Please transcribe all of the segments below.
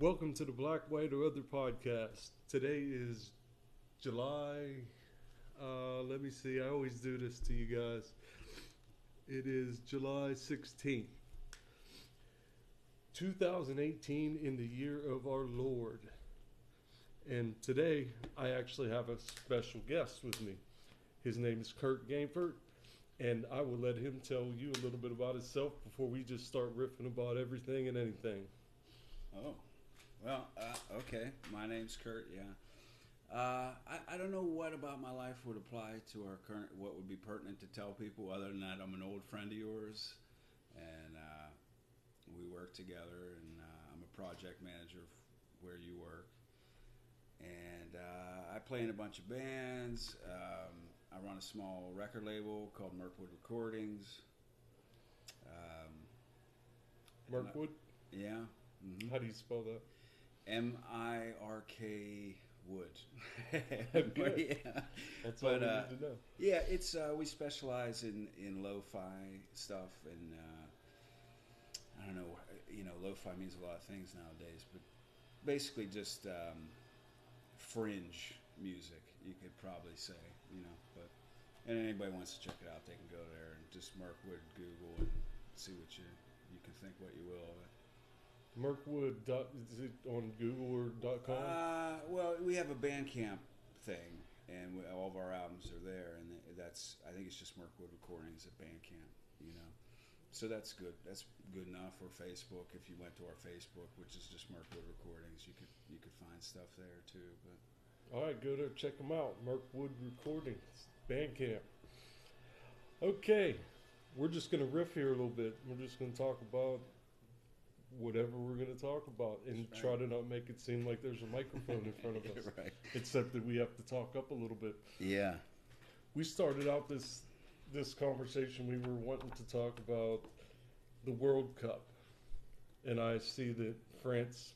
Welcome to the Black, White, or Other podcast. Today is July. Uh, let me see. I always do this to you guys. It is July 16th, 2018, in the year of our Lord. And today, I actually have a special guest with me. His name is Kurt Gameford, and I will let him tell you a little bit about himself before we just start riffing about everything and anything. Oh, well, uh, okay. My name's Kurt. Yeah, uh, I, I don't know what about my life would apply to our current. What would be pertinent to tell people other than that I'm an old friend of yours, and uh, we work together, and uh, I'm a project manager where you work, and uh, I play in a bunch of bands. Um, I run a small record label called Mirkwood Recordings. Um, and I- yeah. mhm. how do you spell that? M I R K Wood. Good. yeah. That's all But, we uh, need to know. yeah, it's uh, we specialize in in lo-fi stuff, and uh, I don't know, you know, lo-fi means a lot of things nowadays, but basically just um, fringe music, you could probably say, you know. But and anybody wants to check it out, they can go there and just Mirkwood Google and see what you you can think what you will of it. Mirkwood. Dot, is it on Google or dot com? Uh, well, we have a Bandcamp thing, and we, all of our albums are there, and that's I think it's just Mirkwood Recordings at Bandcamp, you know. So that's good. That's good enough. Or Facebook, if you went to our Facebook, which is just Mirkwood Recordings, you could you could find stuff there too. But All right, go there, check them out. Mirkwood Recordings, Bandcamp. Okay, we're just gonna riff here a little bit. We're just gonna talk about whatever we're gonna talk about, and That's try right. to not make it seem like there's a microphone in front of us. right. Except that we have to talk up a little bit. Yeah. We started out this this conversation. We were wanting to talk about the World Cup, and I see that France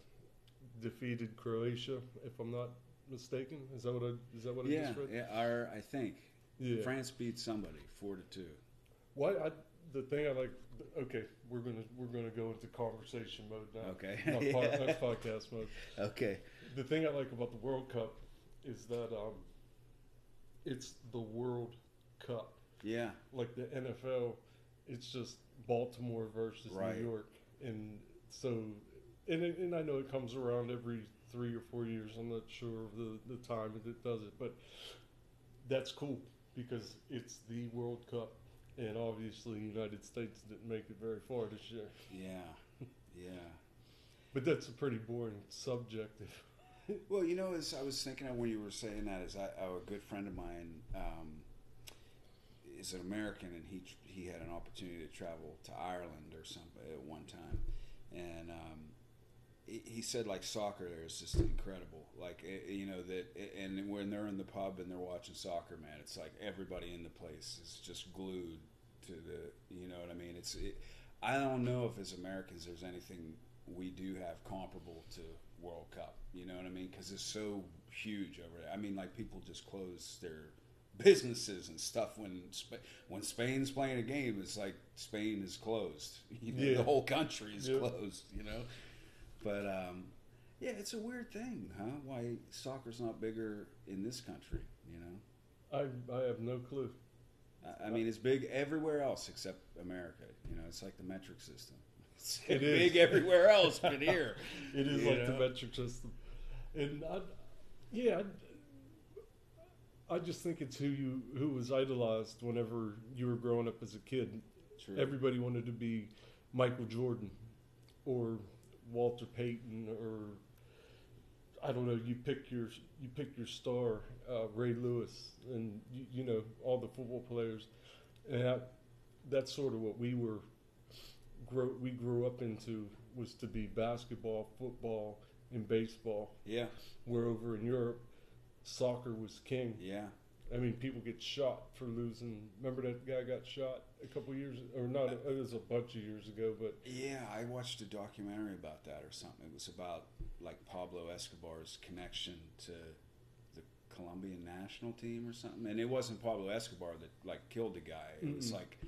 defeated Croatia. If I'm not mistaken, is that what I is that what I Yeah. just read? Yeah. Our I think Yeah. France beat somebody four to two. Why? I, the thing I like. Okay, we're gonna we're gonna go into conversation mode now. Okay. Not, Yeah. not podcast mode. Okay. The thing I like about the World Cup is that um, it's the World Cup. Yeah. Like the NFL, it's just Baltimore versus Right. New York, and so and it, and I know it comes around every three or four years. I'm not sure of the the time that it does it, but that's cool because it's the World Cup, and obviously the United States didn't make it very far this year. Yeah. Yeah. But that's a pretty boring subject. If Well, you know, as I was thinking of when you were saying that, is I, a good friend of mine um, is an American, and he he had an opportunity to travel to Ireland or something at one time, and um, he, said like soccer there is just incredible. Like eh, you know that, eh, and when they're in the pub and they're watching soccer, man, it's like everybody in the place is just glued to the. You know what I mean? It's. It, I don't know if as Americans there's anything we do have comparable to World Cup. You know what I mean? Because it's so huge over there. I mean, like people just close their businesses and stuff when Sp- when Spain's playing a game. It's like Spain is closed. You know, Yeah. the whole country is Yeah. closed. You know, but um, yeah, it's a weird thing, huh? Why soccer's not bigger in this country? You know. I I have no clue. I- I mean, it's big everywhere else except America. You know, it's like the metric system. It's It is. big everywhere else but here. It is You like the metric system, and I, yeah, I, I just think it's who you who was idolized whenever you were growing up as a kid. True. Everybody wanted to be Michael Jordan or Walter Payton or I don't know. You pick your you pick your star, uh, Ray Lewis, and you, you know all the football players, and that, that's sort of what we were. Grow, we grew up into was to be basketball, football, and baseball. yeah, Where over in Europe, soccer was king. yeah. I mean, people get shot for losing. Remember that guy got shot a couple years, or not? It was a bunch of years ago, but Yeah, I watched a documentary about that or something. It was about like Pablo Escobar's connection to the Colombian national team or something. And it wasn't Pablo Escobar that like killed the guy. It was Mm-mm. like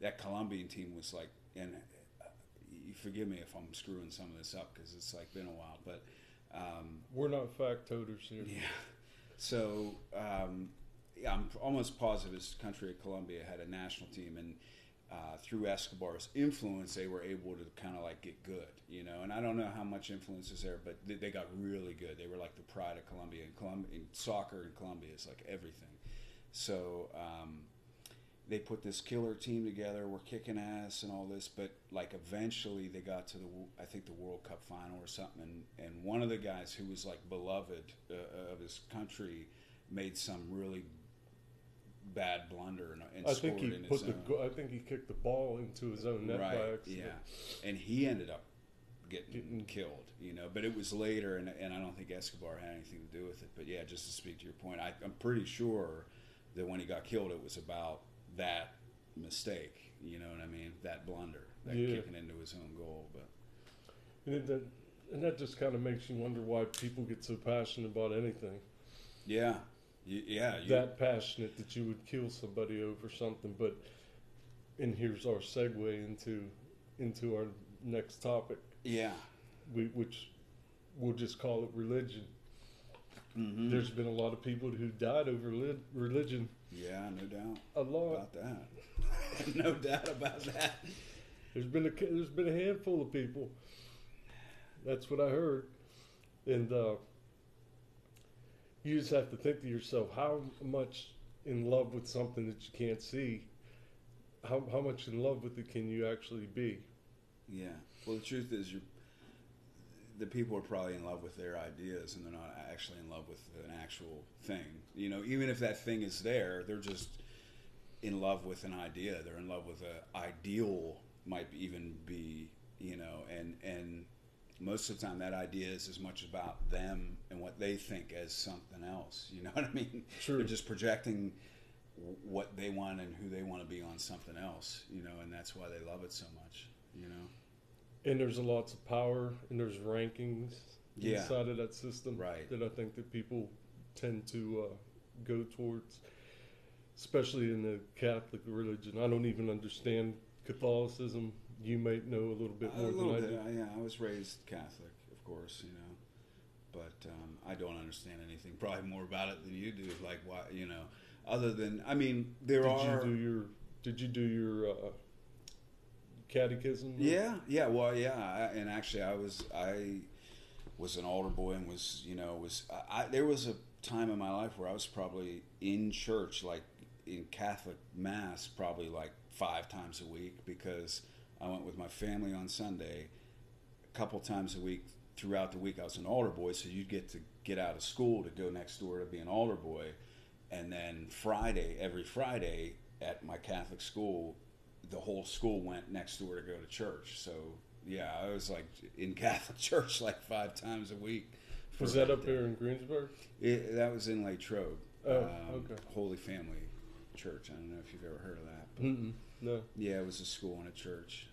that Colombian team was like, and uh, you forgive me if I'm screwing some of this up because it's like been a while, but um, We're not factoters here. yeah. So um, yeah, I'm almost positive this country of Colombia had a national team, and uh, through Escobar's influence, they were able to kind of like get good, you know. And I don't know how much influence is there, but they, they got really good. They were like the pride of Colombia, and Colum- in soccer in Colombia is like everything. So um, they put this killer team together. We're kicking ass and all this, but like eventually they got to the I think the World Cup final or something, and, and one of the guys who was like beloved uh, of his country made some really bad blunder and, and I scored think he put the own. I think he kicked the ball into his own net by right, accident. yeah, and he ended up getting Getting- killed, you know. But it was later, and, and I don't think Escobar had anything to do with it. But yeah, just to speak to your point, I, I'm pretty sure that when he got killed, it was about that mistake. You know what I mean? That blunder, that Yeah. kicking into his own goal. But And that and that just kind of makes you wonder why people get so passionate about anything. yeah, y- yeah, you, that passionate that you would kill somebody over something. But and here's our segue into into our next topic, yeah. we, which we'll just call it religion. hmm There's been a lot of people who died over li- religion. yeah, no doubt A lot. about that. no doubt about that. There's been a there's been a handful of people. That's what I heard, and uh, you just have to think to yourself how much in love with something that you can't see. How how much in love with it can you actually be? Yeah. Well, the truth is, the people are probably in love with their ideas, and they're not actually in love with an actual thing. You know, even if that thing is there, they're just in love with an idea. They're in love with a ideal. Might even be, you know, and and most of the time that idea is as much about them and what they think as something else. You know what I mean? True. They're just projecting what they want and who they want to be on something else. You know, and that's why they love it so much. You know. And there's a lots of power and there's rankings Yeah. inside of that system Right. that I think that people tend to uh, go towards, especially in the Catholic religion. I don't even understand Catholicism. You might know a little bit A more little than I bit. do. I- Yeah, I was raised Catholic, of course, you know, but um, I don't understand anything probably more about it than you do. Like why, you know, other than I mean, there Did are. you do your Did you do your uh, catechism? Yeah, yeah, well, yeah, I, and actually, I was I was an altar boy and was you know was I, I there was a time in my life where I was probably in church like in Catholic mass probably like five times a week because I went with my family on Sunday a couple times a week throughout the week I was an altar boy so you'd get to get out of school to go next door to be an altar boy and then Friday every Friday at my Catholic school the whole school went next door to go to church. So yeah, I was like in Catholic church like five times a week. Was that up there in Greensburg? It, that was in Latrobe. Oh, um, okay. Holy Family Church. I don't know if you've ever heard of that. But Mm-mm, no. yeah, it was a school and a church.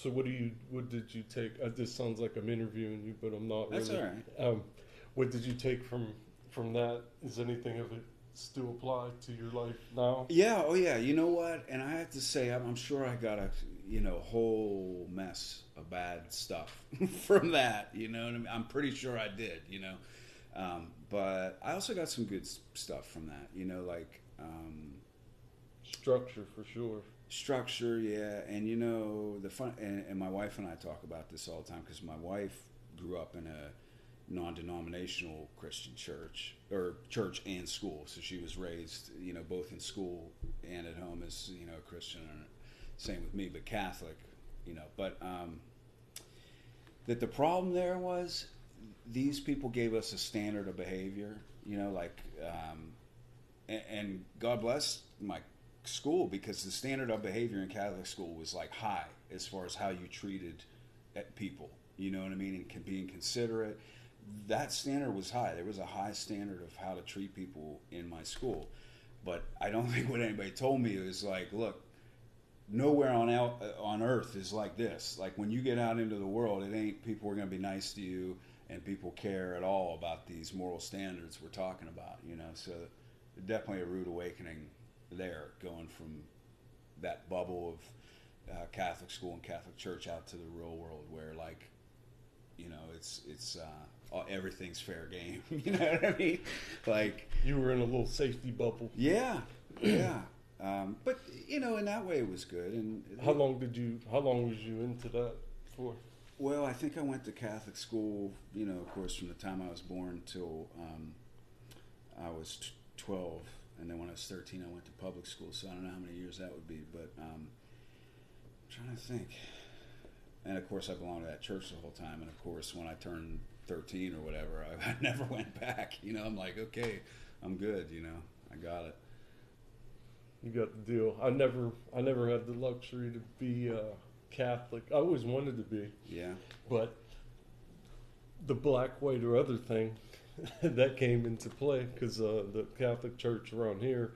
So what do you? What did you take? Uh, this sounds like I'm interviewing you, but I'm not. That's really. all right. Um, what did you take from from that? Is anything of it still apply to your life now? yeah, oh yeah. You know what? And I have to say, I'm, I'm sure I got a you know whole mess of bad stuff from that. You know, what I mean? I'm pretty sure I did. You know, um, but I also got some good stuff from that. You know, like. Um, Structure for sure. Structure yeah and you know the fun and, and my wife and i talk about this all the time because my wife grew up in a non-denominational christian church or church and school so she was raised you know both in school and at home as you know a christian and same with me but catholic you know. But um that the problem there was these people gave us a standard of behavior you know like um and, and god bless my school because the standard of behavior in Catholic school was like high as far as how you treated eh, people. You know what I mean? And being considerate. That standard was high. There was a high standard of how to treat people in my school. But I don't think what anybody told me was like, look, nowhere on out eh, on earth is like this. Like when you get out into the world, it ain't people are going to be nice to you and people care at all about these moral standards we're talking about. You know, so definitely a rude awakening there, going from that bubble of uh, Catholic school and Catholic church out to the real world, where like, you know, it's it's uh, all- everything's fair game. you know what I mean? Like, You were in a little safety bubble. yeah, yeah. Um, but you know, in that way, it was good. And How long did you? How long was you into that for? Well, I think I went to Catholic school, you know, of course, from the time I was born till um, I was t- 12. And then when I was 13, I went to public school. So I don't know how many years that would be. But um, I'm trying to think. And of course, I belonged to that church the whole time. And of course, when I turned 13 or whatever, I, I never went back. You know, I'm like, okay, I'm good. You know, I got it. You got the deal. I never, I never had the luxury to be uh, Catholic. I always wanted to be, Yeah. but the black, white, or other thing that came into play because uh, the Catholic Church around here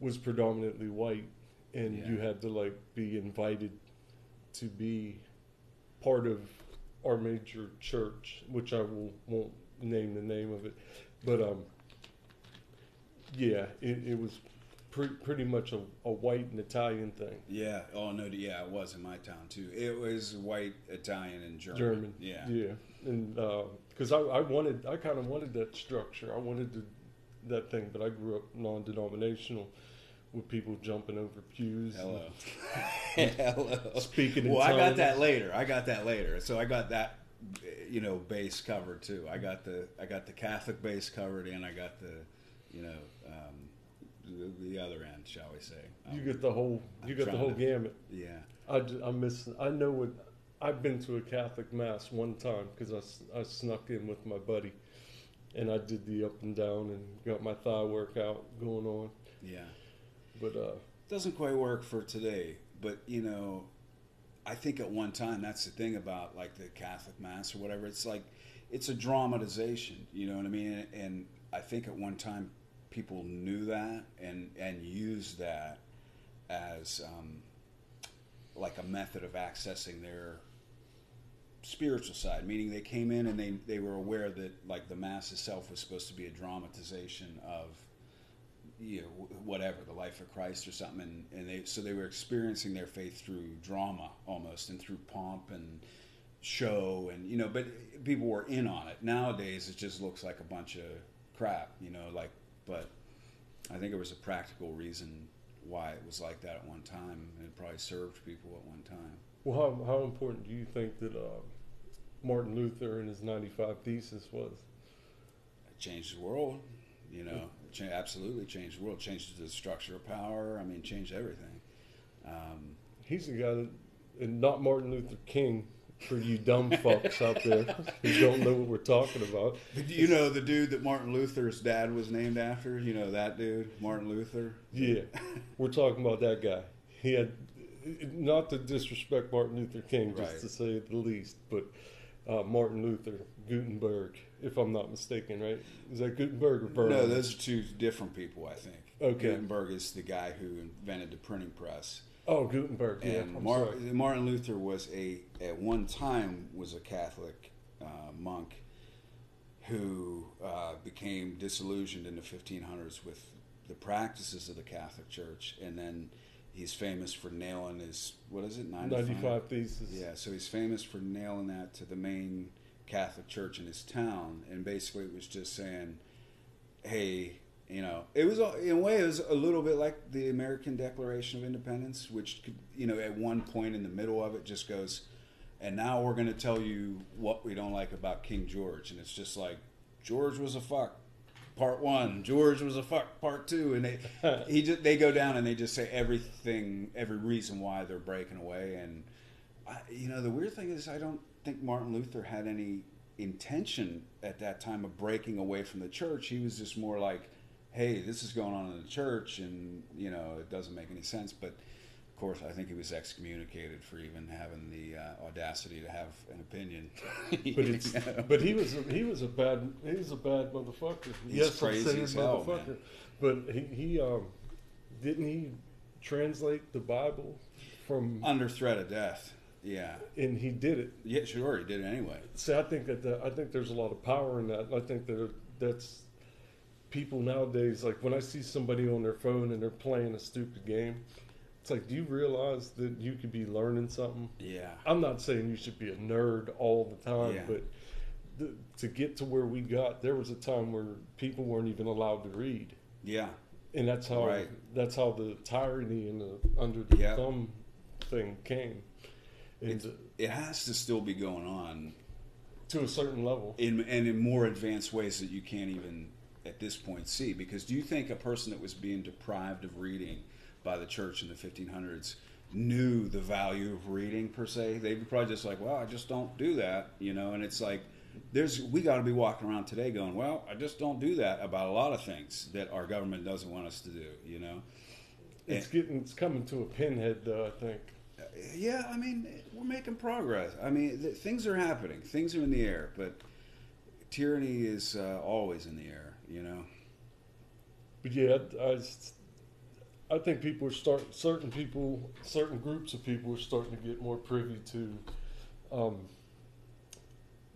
was predominantly white, and Yeah. you had to like be invited to be part of our major church, which I will won't name the name of it, but um, yeah, it, it was pre- pretty much a, a white and Italian thing. Yeah. Oh no. Yeah, it was in my town too. It was white, Italian, and German. German. Yeah. Yeah. And because I, I wanted, I kind of wanted that structure. I wanted to, that thing, but I grew up non denominational with people jumping over pews. Hello. Hello. Speaking in Well, I got tongues. that later. I got that later. So I got that, you know, base covered too. I got the I got the Catholic base covered, and I got the, you know, um, the, the other end, shall we say? You Um, get the whole, you I'm get the whole to- gamut. yeah. I, I miss, I know what, I've been to a Catholic mass one time because I snuck in with my buddy and I did the up and down and got my thigh workout going on. Yeah. But, uh, doesn't quite work for today, but you know, I think at one time that's the thing about like the Catholic Mass or whatever. It's like it's a dramatization, you know what I mean? And I think at one time people knew that and and used that as um, like a method of accessing their spiritual side meaning they came in and they they were aware that like the mass itself was supposed to be a dramatization of you know whatever the life of Christ or something. And, and they so they were experiencing their faith through drama almost and through pomp and show and you know but people were in on it. Nowadays it just looks like a bunch of crap you know like but I think it was a practical reason why it was like that at one time. And it probably served people at one time. Well, how, how important do you think that uh, Martin Luther and his 95 Thesis was? it changed the world you know cha- absolutely changed the world changed the structure of power I mean changed everything um, He's the guy that, and not Martin Luther King, for you dumb fucks out there who don't know what we're talking about. But you know the dude that Martin Luther's dad was named after? You know that dude, Martin Luther? Yeah, we're talking about that guy. He had, not to disrespect Martin Luther King, just Right. to say the least, but uh, Martin Luther, Gutenberg, if I'm not mistaken, right? Is that Gutenberg or Berlin? No, those are two different people, I think. Okay. Gutenberg is the guy who invented the printing press. Oh, Gutenberg. Yeah, And I'm Mar- sorry. Martin Luther was a, at one time, was a Catholic uh, monk who uh, became disillusioned in the 1500s with the practices of the Catholic Church. And then he's famous for nailing his, what is it, 95? 95 Thesis. Yeah, so he's famous for nailing that to the main Catholic church in his town, and basically it was just saying, "Hey, you know, it was in a way it was a little bit like the American Declaration of Independence, which could, you know, at one point in the middle of it just goes, and now we're going to tell you what we don't like about King George, and it's just like George was a fuck." Part one, George was a fuck. Part two, and they he just, they go down and they just say everything, every reason why they're breaking away, and I, you know, the weird thing is, I don't think Martin Luther had any intention at that time of breaking away from the church. He was just more like, "Hey, this is going on in the church, and you know, it doesn't make any sense." But of course, I think he was excommunicated for even having the uh, audacity to have an opinion. But it's but he was a, he was a bad he was a bad motherfucker. He's yes, crazy as hell, motherfucker. man. But he, he um didn't he translate the Bible from under threat of death. Yeah, and he did it. yeah, sure, he did it anyway. See, I think that the, I think there's a lot of power in that. I think that that's people nowadays. Like when I see somebody on their phone and they're playing a stupid game, It's like, do you realize that you could be learning something? Yeah. I'm not saying you should be a nerd all the time, Yeah. but the, to get to where we got, there was a time where people weren't even allowed to read, Yeah. and that's how Right. that's how the tyranny and the under the Yeah. thumb thing came, and It's- It has to still be going on to a certain level. in and in more advanced ways that you can't even at this point see. Because do you think a person that was being deprived of reading by the church in the 1500s knew the value of reading per se? They were probably just like, "Well, I just don't do that," you know. And it's like, there's we got to be walking around today going, "Well, I just don't do that" about a lot of things that our government doesn't want us to do, you know. It's getting it's coming to a pinhead, though. I think. Yeah, I mean, we're making progress. I mean, th- things are happening. Things are in the air, but tyranny is uh, always in the air. You know. But yeah, I, s- I think people are start certain people, certain groups of people are starting to get more privy to um,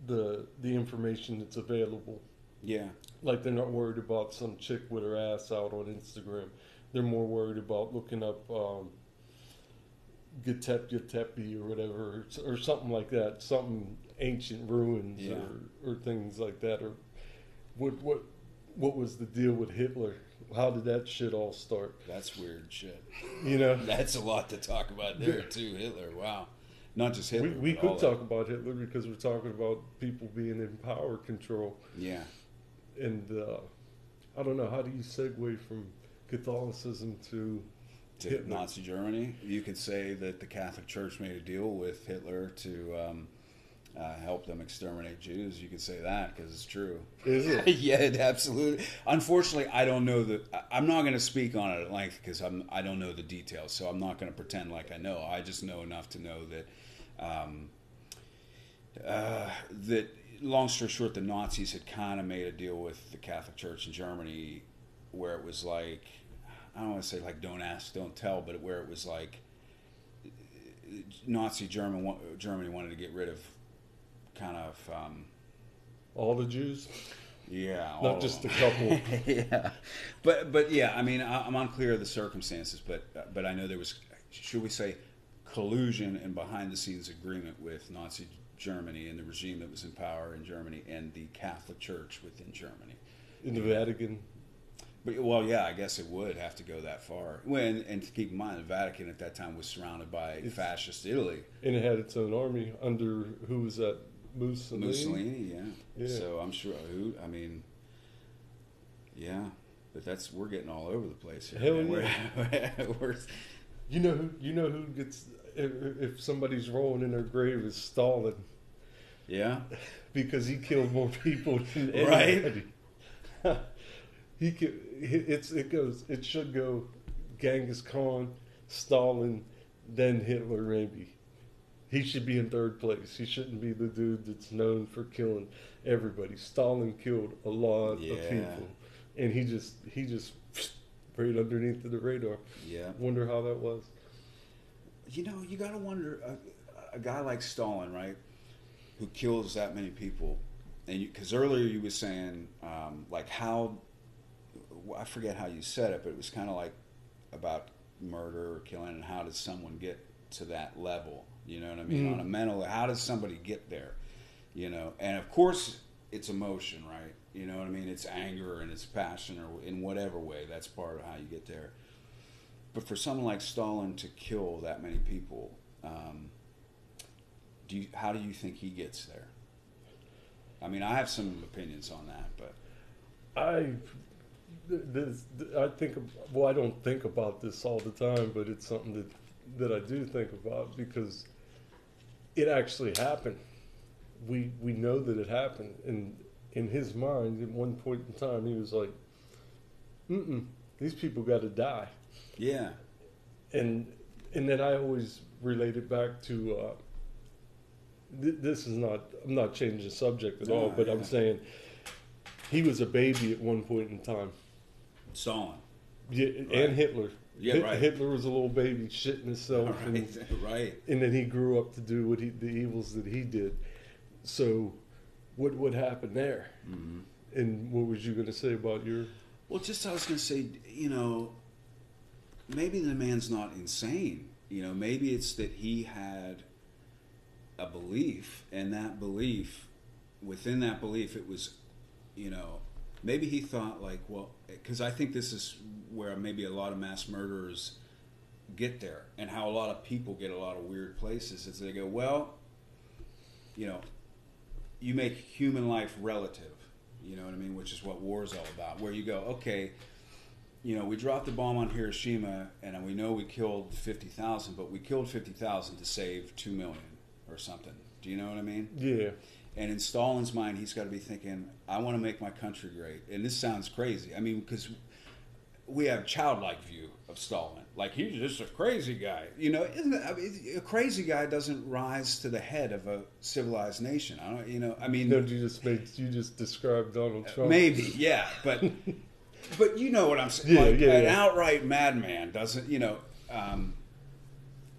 the the information that's available. Yeah. Like they're not worried about some chick with her ass out on Instagram. They're more worried about looking up um, Getep Getepi or whatever, or, or something like that, something ancient ruins Yeah. or, or things like that, or what what what was the deal with Hitler? How did that shit all start? That's weird shit. You know, That's a lot to talk about there too. Hitler. Wow. Not just Hitler. we, we could that. talk about Hitler because we're talking about people being in power control, Yeah. and uh, I don't know how do you segue from Catholicism to To Hitler. Nazi Germany, you could say that the Catholic Church made a deal with Hitler to um, uh, help them exterminate Jews. You could say that because it's true. is it? yeah, it absolutely. Unfortunately, I don't know the. I- I'm not going to speak on it at length because I'm. I don't know the details, so I'm not going to pretend like I know. I just know enough to know that. Um, uh, that long story short, the Nazis had kind of made a deal with the Catholic Church in Germany, where it was like, I don't want to say like don't ask, don't tell, but where it was like Nazi German Germany wanted to get rid of kind of. Um, All the Jews, yeah, all not just a couple. yeah, but but yeah, I mean, I, I'm unclear of the circumstances, but but I know there was, should we say, collusion and behind the scenes agreement with Nazi Germany and the regime that was in power in Germany and the Catholic Church within Germany. in the Vatican. But well, yeah, I guess it would have to go that far. When and to keep in mind, the Vatican at that time was surrounded by It's- fascist Italy, And it had its own army under who was that? Mussolini. Mussolini. Yeah. Yeah. So I'm sure who. I mean, yeah. But that's we're getting all over the place here. Hell yeah. We're, we're, You know who? You know who gets if, if somebody's rolling in their grave is Stalin yeah. because he killed more people than Right. anybody. he could, it's it goes it should go Genghis Khan, Stalin, then Hitler maybe. He should be in third place. He shouldn't be the dude that's known for killing everybody. Stalin killed a lot Yeah. of people, and he just he just right underneath the radar. Yeah. Wonder how that was. You know, you got to wonder a, a guy like Stalin, right, who kills that many people, and because earlier you were saying um, like how I forget how you said it, but it was kind of like about murder or killing, and how does someone get to that level? You know what I mean? Mhm. On a mental, how does somebody get there? You know, and of course it's emotion, right? You know what I mean? It's anger and it's passion, or in whatever way. That's part of how you get there. But for someone like Stalin to kill that many people, um, do you, how do you think he gets there? I mean, I have some opinions on that, but I, this, I think, well, I don't think about this all the time, but it's something that, that I do think about because it actually happened. We, we know that it happened. And in his mind, at one point in time, he was like, mm-mm, these people got to die. yeah, And, and then I always relate it back to, uh, th- this is not, I'm not changing the subject at all, but yeah. I'm saying he was a baby at one point in time. Stalin. Yeah, Right. and Hitler. Yeah, Hit- right. Hitler was a little baby shitting himself, right, and, right. and then he grew up to do what he, the evils that he did. So, what what happened there? hmm And what was you going to say about your? Well, just I was going to say, you know, maybe the man's not insane. You know, maybe it's that he had a belief, and that belief, within that belief, it was, you know, maybe he thought like, well, because I think this is where maybe a lot of mass murderers get there, and how a lot of people get a lot of weird places is they go, well, you know, you make human life relative. You know what I mean? Which is what war is all about. Where you go, okay, you know, we dropped the bomb on Hiroshima, and we know we killed fifty thousand, but we killed fifty thousand to save two million or something. Do you know what I mean? Yeah. And in Stalin's mind, he's got to be thinking, I want to make my country great. And this sounds crazy. I mean, because we have a childlike view of Stalin. Like he's just a crazy guy. You know, I mean, a crazy guy doesn't rise to the head of a civilized nation. I don't. You know, I mean, No, you just made you just described Donald Trump. maybe, yeah, but but you know what I'm saying. Yeah, like, yeah, an yeah. outright madman doesn't. You know, um,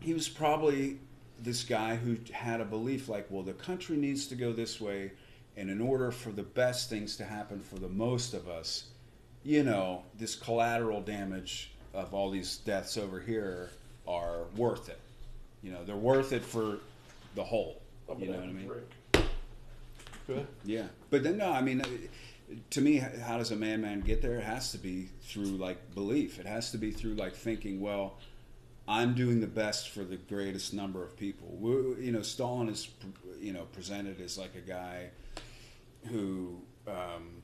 he was probably this guy who had a belief like, well, the country needs to go this way, and in order for the best things to happen for the most of us, you know, this collateral damage of all these deaths over here are worth it. You know, they're worth it for the whole. I'm You know what I mean? drink. Go ahead. Yeah, but then no, I mean, to me, how does a madman get there? It has to be through like belief. It has to be through like thinking, well, I'm doing the best for the greatest number of people. we you know, Stalin is, you know, presented as like a guy who, um,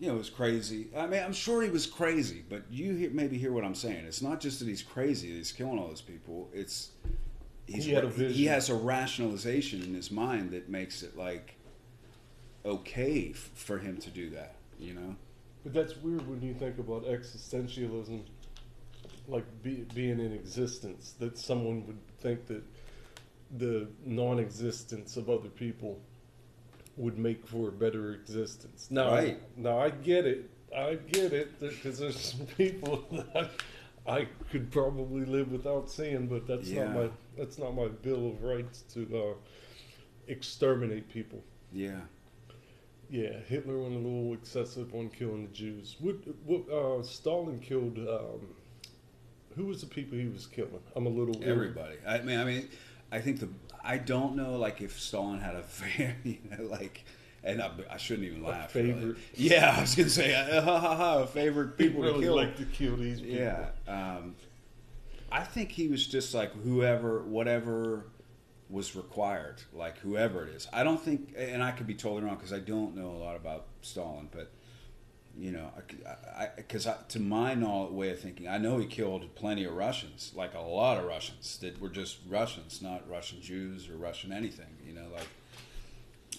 you know, was crazy. I mean, I'm sure he was crazy, but you hear, maybe hear what I'm saying. It's not just that he's crazy; that he's killing all those people. It's he's He he has a rationalization in his mind that makes it like okay f- for him to do that. You know? But that's weird when you think about existentialism, like be, being in existence. That someone would think that the non-existence of other people would make for a better existence. Now, Right. now I get it. I get it because there's some people that I could probably live without seeing, but that's Yeah. not my that's not my bill of rights to uh, exterminate people. Yeah. Yeah, Hitler went a little excessive on killing the Jews. What, what uh, Stalin killed? Um, who was the people he was killing? I'm a little Everybody. I mean, I mean, I think the I don't know like if Stalin had a fair, you know, like. And I, I shouldn't even laugh. really. favorite. Yeah, I was gonna say, uh, ha, ha, ha, favorite People people to really kill. like to kill these people. Yeah. Um, I think he was just like whoever, whatever was required, like whoever it is. I don't think, and I could be totally wrong because I don't know a lot about Stalin, but you know, I, because I, to my knowledge, way of thinking, I know he killed plenty of Russians, like a lot of Russians that were just Russians, not Russian Jews or Russian anything. You know, like.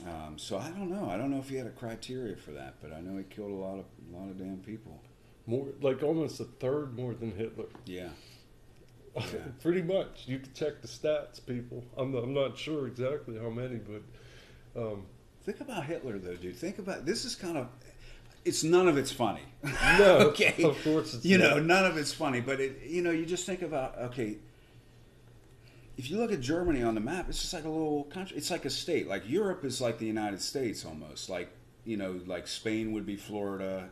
Um, so I don't know. I don't know if he had a criteria for that, but I know he killed a lot of a lot of damn people. More like almost a third more than Hitler. Yeah. Pretty much. You can check the stats, people. I'm I'm not sure exactly how many, but um, Think about Hitler, though, dude. Think about this. Is kind of it's none of it's funny. no, okay, of course it's not. you know none of it's funny, but it you know you just think about okay. If you look at Germany on the map, it's just like a little country. It's like a state. Like Europe is like the United States almost. Like you know, like Spain would be Florida.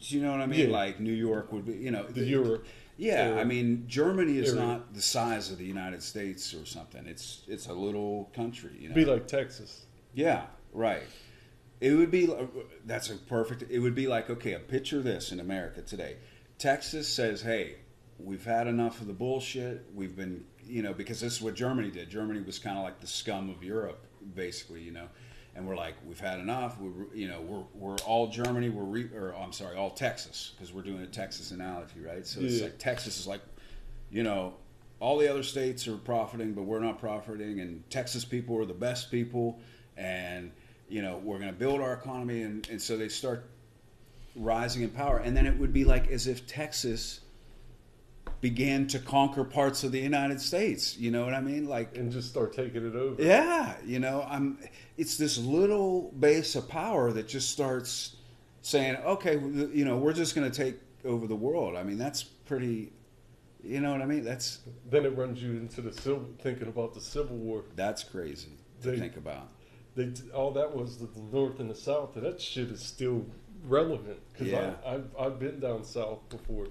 Do you know what I mean? Yeah. Like New York would be. You know, the Europe. Yeah, area. I mean, Germany is Area. not the size of the United States or something. It's it's a little country. You know, Be like Texas. yeah, right. It would be uh, that's a perfect. It would be like okay, a picture this in America today. Texas says, "Hey, we've had enough of the bullshit. We've been, you know, because this is what Germany did. Germany was kind of like the scum of Europe, basically, you know." And we're like, we've had enough. We're, you know, we're, we're all Germany. We're, re, or I'm sorry, all Texas, because we're doing a Texas analogy, right? So it's Yeah. like Texas is like, you know, all the other states are profiting, but we're not profiting, and Texas people are the best people, and you know we're going to build our economy, and, and so they start rising in power, and then it would be like as if Texas began to conquer parts of the United States. You know what I mean? Like, and just start taking it over. yeah, you know, I'm. It's this little base of power that just starts saying, okay, you know, we're just going to take over the world. I mean, that's pretty. You know what I mean? That's Then it runs you into the civil, thinking about the Civil War. that's crazy to They- think about. They all that was the North and the South, and that shit is still relevant because Yeah. I've I've been down south before,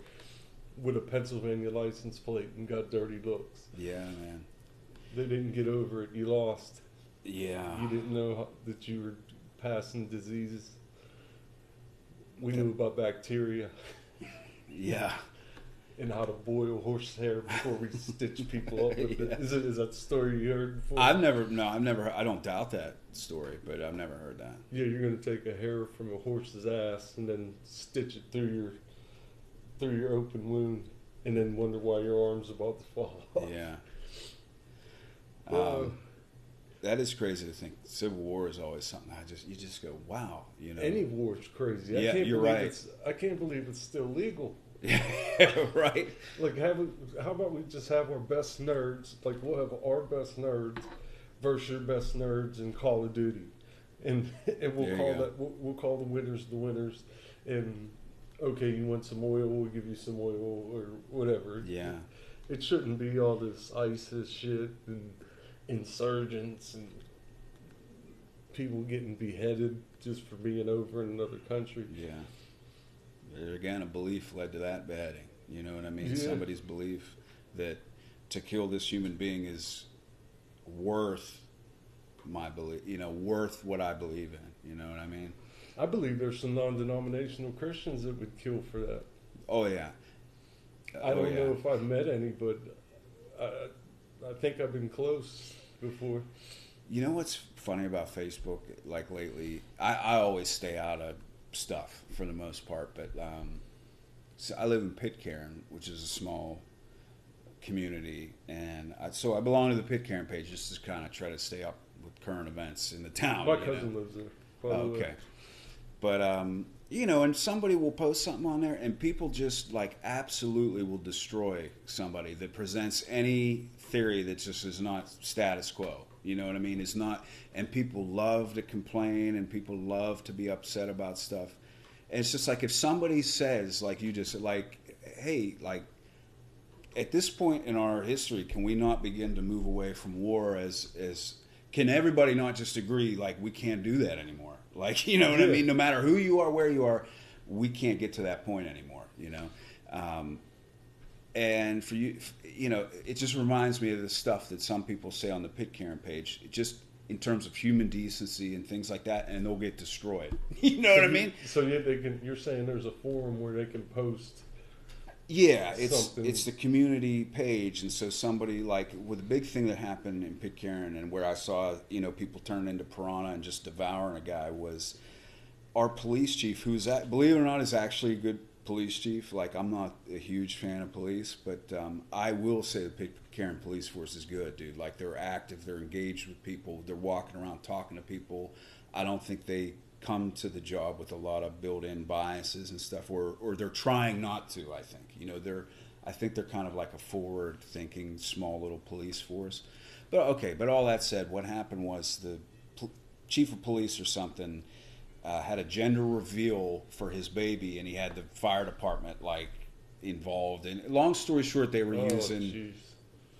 with a Pennsylvania license plate and got dirty looks. Yeah, man. They didn't get over it. You lost. Yeah. You didn't know how, that you were passing diseases. We knew about bacteria Yeah. And how to boil horsehair before we stitch people up with. Yeah. Is, it. is that the story you heard before? I've never, no, I've never, I don't doubt that story, but I've never heard that. yeah, you're gonna take a hair from a horse's ass and then stitch it through your through your open wound, and then wonder why your arm's about to fall off. Yeah. Uh, Um, that is crazy to think. Civil War is always something I just, you just go, wow, you know. Any war is crazy. I Yeah, can't you're believe right. it's I can't believe it's still legal. right? Like, have we, how about we just have our best nerds? Like, we'll have our best nerds versus your best nerds in Call of Duty, and and we'll call go. that we'll, we'll call the winners the winners, and okay, you want some oil? We'll give you some oil or whatever. Yeah. It shouldn't be all this ISIS shit and insurgents and people getting beheaded just for being over in another country. Yeah. There again, a belief led to that beheading. You know what I mean? Yeah. Somebody's belief that to kill this human being is worth my belief, you know, worth what I believe in. You know what I mean? I believe there's some non-denominational Christians that would kill for that. Oh, yeah. I Oh, don't yeah. know if I've met any, but I, I think I've been close before. You know what's funny about Facebook? Like lately, I, I always stay out of stuff for the most part, but um, so I live in Pitcairn, which is a small community, and I, so I belong to the Pitcairn page just to kind of try to stay up with current events in the town. My you know? cousin lives there. way. Okay. But um, you know, and somebody will post something on there, and people just like absolutely will destroy somebody that presents any theory that just is not status quo. You know what I mean? It's not, and people love to complain, and people love to be upset about stuff. And it's just like if somebody says, like you just like, hey, like at this point in our history, can we not begin to move away from war as as can everybody not just agree like we can't do that anymore? Like you know what I mean? No matter who you are, where you are, we can't get to that point anymore. You know, um, and for you, you know, it just reminds me of the stuff that some people say on the Pitcairn page, just in terms of human decency and things like that, and they'll get destroyed. you know what I mean? So yeah, they can. You're saying there's a forum where they can post. Yeah, it's something. it's the community page, and so somebody like with a big thing that happened in Pitcairn, and where I saw you know people turn into piranha and just devouring a guy was our police chief, who's at, believe it or not is actually a good police chief. Like I'm not a huge fan of police, but um, I will say the Pitcairn police force is good, dude. Like they're active, they're engaged with people, they're walking around talking to people. I don't think they come to the job with a lot of built-in biases and stuff, or or they're trying not to. I think you know they're. I think they're kind of like a forward-thinking, small little police force. But okay, but all that said, what happened was the chief of police or something uh, had a gender reveal for his baby, and he had the fire department like involved. And long story short, they were Oh, using jeez.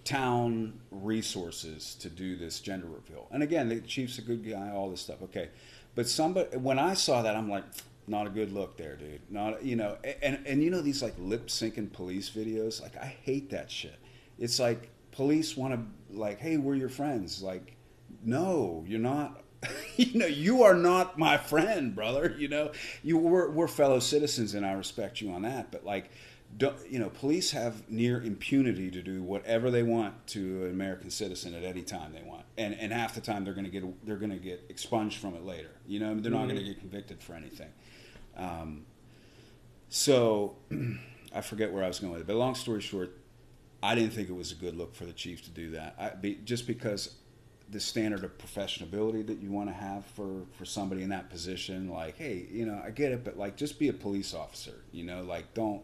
town resources to do this gender reveal. And again, the chief's a good guy, all this stuff. Okay, but somebody when I saw that, I'm like, not a good look there, dude. Not you know, and and you know these like lip syncing police videos. Like I hate that shit. It's like police want to like, hey, we're your friends. Like, no, you're not. you know, you are not my friend, brother. You know, you we're, we're fellow citizens, and I respect you on that. But like, don't, you know, police have near impunity to do whatever they want to an American citizen at any time they want, and and half the time they're going to get they're going to get expunged from it later. You know, they're not going to get convicted for anything. Um, so I forget where I was going with it, but long story short, I didn't think it was a good look for the chief to do that. I, be, just because the standard of professionability that you want to have for for somebody in that position, like, hey, you know, I get it, but like, just be a police officer. You know, like, don't.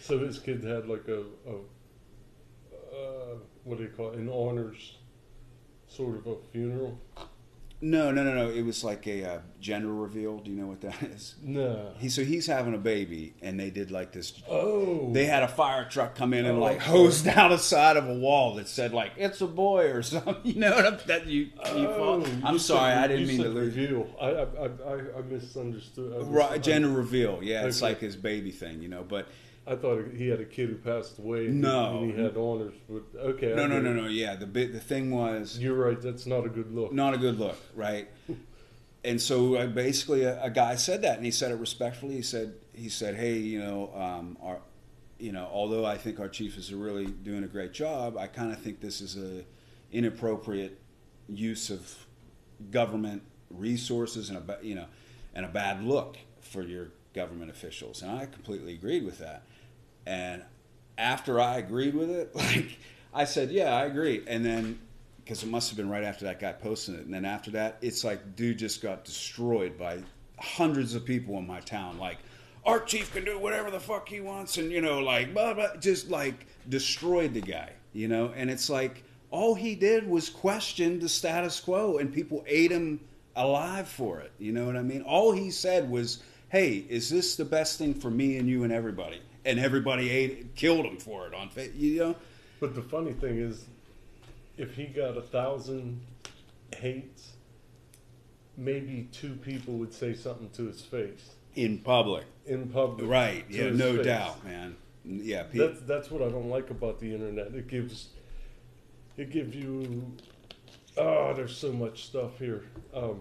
So this kid had like a, a uh, what do you call it? An honors sort of a funeral. No, no, no, no. It was like a uh, gender reveal. Do you know what that is? No. He so he's having a baby, and they did like this Oh. they had a fire truck come in and Oh, like hose down the side of a wall that said like "It's a boy" or something. You know what I'm, that you? you Oh, you I'm said sorry, re- I didn't you mean to said lose. reveal. I I, I, I misunderstood. I mis- Right, gender reveal. Yeah, it's like his baby thing, you know. But I thought he had a kid who passed away. and- No. and he had honors. But okay, I No, no, no, no. Yeah, the bit, the thing was You're right. That's not a good look. not a good look, right? and so uh, basically, a, a guy said that, and he said it respectfully. He said, he said, hey, you know, um, our, you know, although I think our chief is really doing a great job, I kind of think this is a inappropriate use of government resources and a you know, and a bad look for your government officials. And I completely agreed with that. And after I agreed with it, like I said, yeah, I agree. And then because it must have been right after that guy posted it, and then after that, it's like dude just got destroyed by hundreds of people in my town. Like our chief can do whatever the fuck he wants, and you know, like blah blah, just like destroyed the guy. You know, and it's like all he did was question the status quo, and people ate him alive for it. You know what I mean? All he said was, "Hey, is this the best thing for me and you and everybody?" And everybody ate, killed him for it on You know, But the funny thing is, if he got a thousand hates, maybe two people would say something to his face in public, in public. right? Yeah, no face. doubt, man. Yeah, That's that's what I don't like about the internet. It gives it gives you oh, there's so much stuff here. Um,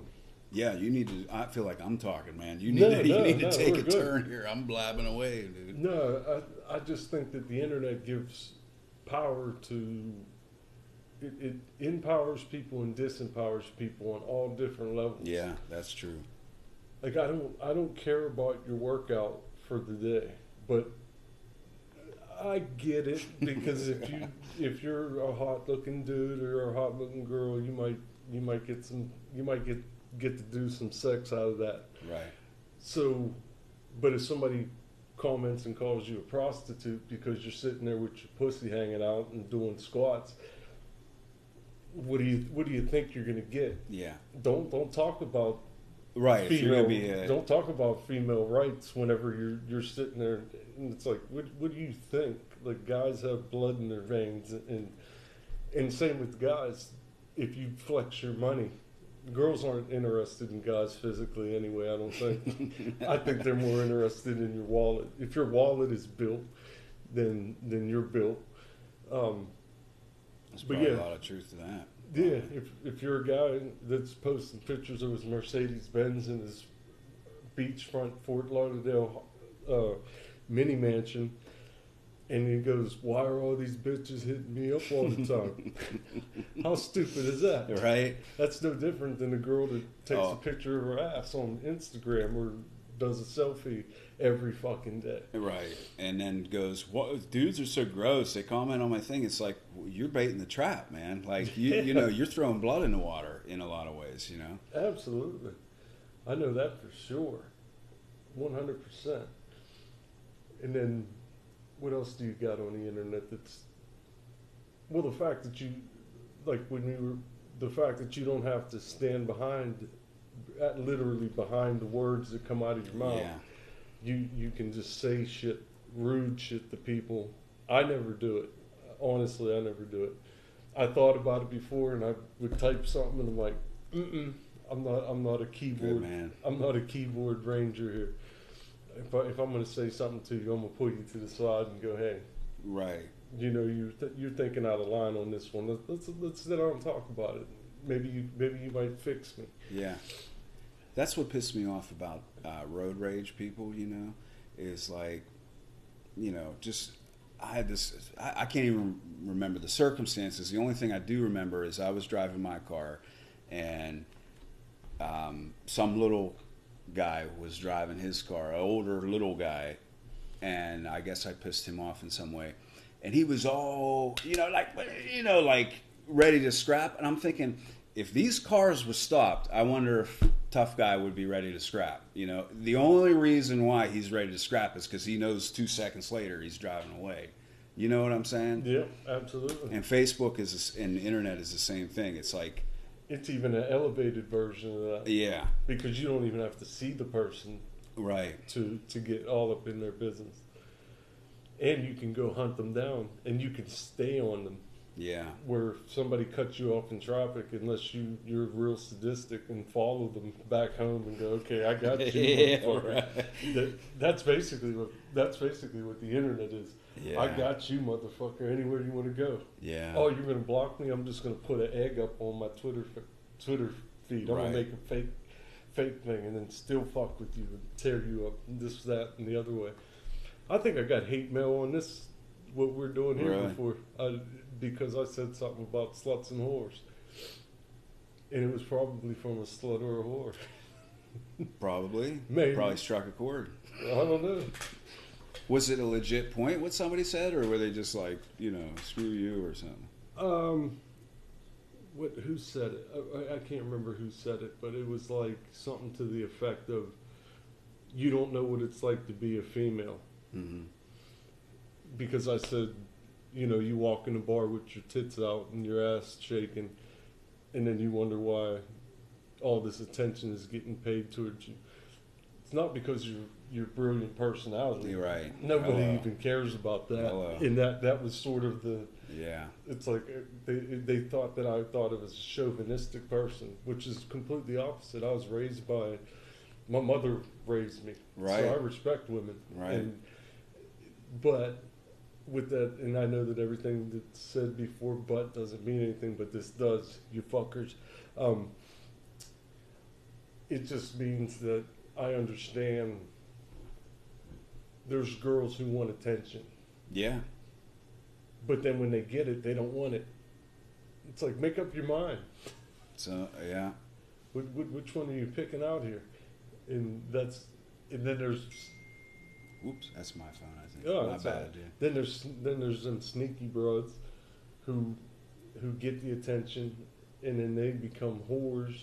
yeah. You need to. I feel like I'm talking, man. You need No, to. You no, need to no, take a good. turn here. I'm blabbing away, dude. no, I I just think that the internet gives power to it, it empowers people and disempowers people on all different levels. Yeah, that's true. Like I don't I don't care about your workout for the day, but I get it because if you if you're a hot looking dude or a hot looking girl, you might you might get some you might get get to do some sex out of that. Right. So, but if somebody comments and calls you a prostitute because you're sitting there with your pussy hanging out and doing squats, what do you what do you think you're gonna get? Yeah. Don't don't talk about Right. Female. a, don't talk about female rights whenever you're you're sitting there, and it's like, what what do you think? Like guys have blood in their veins, and and same with guys. If you flex your money, girls aren't interested in guys physically anyway. I don't think. I think they're more interested in your wallet. If your wallet is built, then then you're built. Um, there's but yeah. a lot of truth to that. yeah, if if you're a guy that's posting pictures of his Mercedes Benz in his beachfront Fort Lauderdale uh, mini mansion, and he goes, "Why are all these bitches hitting me up all the time?" How stupid is that? Right. That's no different than a girl that takes Oh. a picture of her ass on Instagram or does a selfie every fucking day. Right, and then goes, "What dudes are so gross." They comment on my thing. It's like well, you're baiting the trap, man. Like you, you know, you're throwing blood in the water in a lot of ways. You know. Absolutely. I know that for sure. 100%. And then what else do you got on the internet that's well the fact that you like when you were the fact that you don't have to stand behind at literally behind the words that come out of your mouth. Yeah. You you can just say shit rude shit to people. I never do it. Honestly, I never do it. I thought about it before and I would type something and I'm like, Mm-mm, I'm not I'm not a keyboard man. I'm not a keyboard ranger here. If, I, if I'm going to say something to you, I'm going to pull you to the side and go, hey, Right. you know, you th- you're thinking out of line on this one. Let's let's, let's sit down and talk about it. Maybe you maybe you might fix me. Yeah. That's what pissed me off about uh, road rage people, you know, is like, you know, just I had this. I, I can't even remember the circumstances. The only thing I do remember is I was driving my car, and um, some little guy was driving his car, an older little guy, and I guess I pissed him off in some way, and he was all, you know, like, you know, like ready to scrap, and I'm thinking, if these cars were stopped, I wonder if tough guy would be ready to scrap. You know, the only reason why he's ready to scrap is because he knows two seconds later he's driving away. You know what I'm saying? Yeah, absolutely. And Facebook is and the internet is the same thing. It's like, It's even an elevated version of that yeah, because you don't even have to see the person right, to to get all up in their business, and you can go hunt them down and you can stay on them. Yeah. where somebody cuts you off in traffic unless you you're real sadistic and follow them back home and go, okay, I got you. yeah, right. That, that's basically what that's basically what the internet is. Yeah. I got you, motherfucker. Anywhere you want to go. Yeah. Oh, you're gonna block me? I'm just gonna put an egg up on my Twitter f- Twitter feed. I'm Right. gonna make a fake fake thing and then still fuck with you and tear you up and this that and the other way. I think I got hate mail on this what we're doing here Really? before I, because I said something about sluts and whores, and it was probably from a slut or a whore. Probably. Maybe. Probably struck a chord. I don't know. Was it a legit point what somebody said, or were they just like, you know, screw you or something? Um, what? Who said it? I, I- can't remember who said it, but it was like something to the effect of, "You don't know what it's like to be a female," Mm-hmm. because I said, you know, you walk in a bar with your tits out and your ass shaking, and then you wonder why all this attention is getting paid towards you. It's not because you're your brilliant personality. You're right. Nobody Hello. even cares about that. Hello. And that that was sort of the Yeah. it's like uh, they they thought that I thought of as a chauvinistic person, which is completely opposite. I was raised by my mother raised me, Right. so I respect women. Right. And, but with that, and I know that everything that's said before "but" doesn't mean anything, but this does. You fuckers. Um, it just means that I understand. There's girls who want attention. Yeah. But then when they get it, they don't want it. It's like make up your mind. So yeah. Which, which one are you picking out here? And that's, and then there's, Oops, that's my phone. I think. Oh, my bad. right. then there's, then there's some sneaky broads, who, who get the attention, and then they become whores,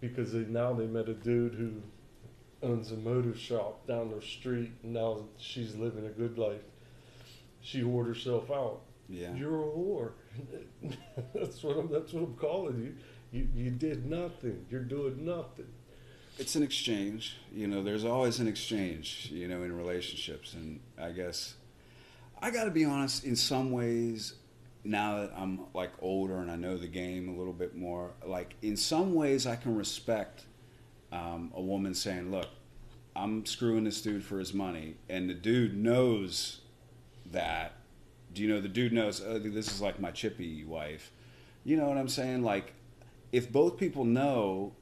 because they now they met a dude who owns a motor shop down their street, and now she's living a good life. She whored herself out. Yeah. You're a whore. that's what I'm. That's what I'm calling you. You you did nothing. You're doing nothing. it's an exchange. You know, there's always an exchange, you know, in relationships. And I guess I got to be honest, in some ways, now that I'm like older and I know the game a little bit more, like in some ways I can respect um, a woman saying, look, I'm screwing this dude for his money. And the dude knows that. Do you know the dude knows, oh, this is like my chippy wife. You know what I'm saying? Like, if both people know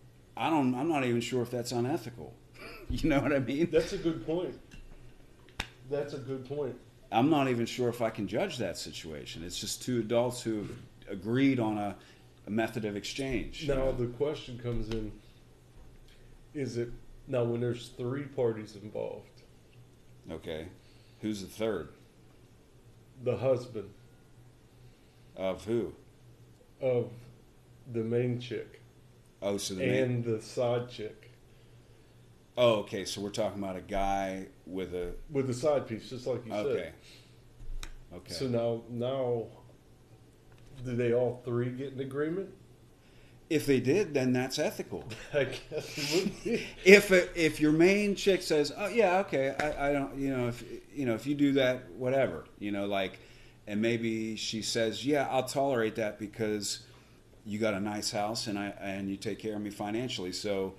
I don't. I'm not even sure if that's unethical. You know what I mean? That's a good point. That's a good point. I'm not even sure if I can judge that situation. It's just two adults who agreed on a, a method of exchange. you Now know? the question comes in: Is it now when there's three parties involved? okay, who's the third The husband of who? of the main chick Oh, so the and the side chick Oh, okay. So we're talking about a guy with a. with the side piece, just like you Okay. said. Okay. Okay. So now, now, do they all three get an agreement? If they did, then that's ethical. I guess it would be. if if your main chick says, "Oh yeah, okay, I, I don't," you know, if you know if you do that, whatever, you know, like, and maybe she says, "Yeah, I'll tolerate that because you got a nice house and I and you take care of me financially, so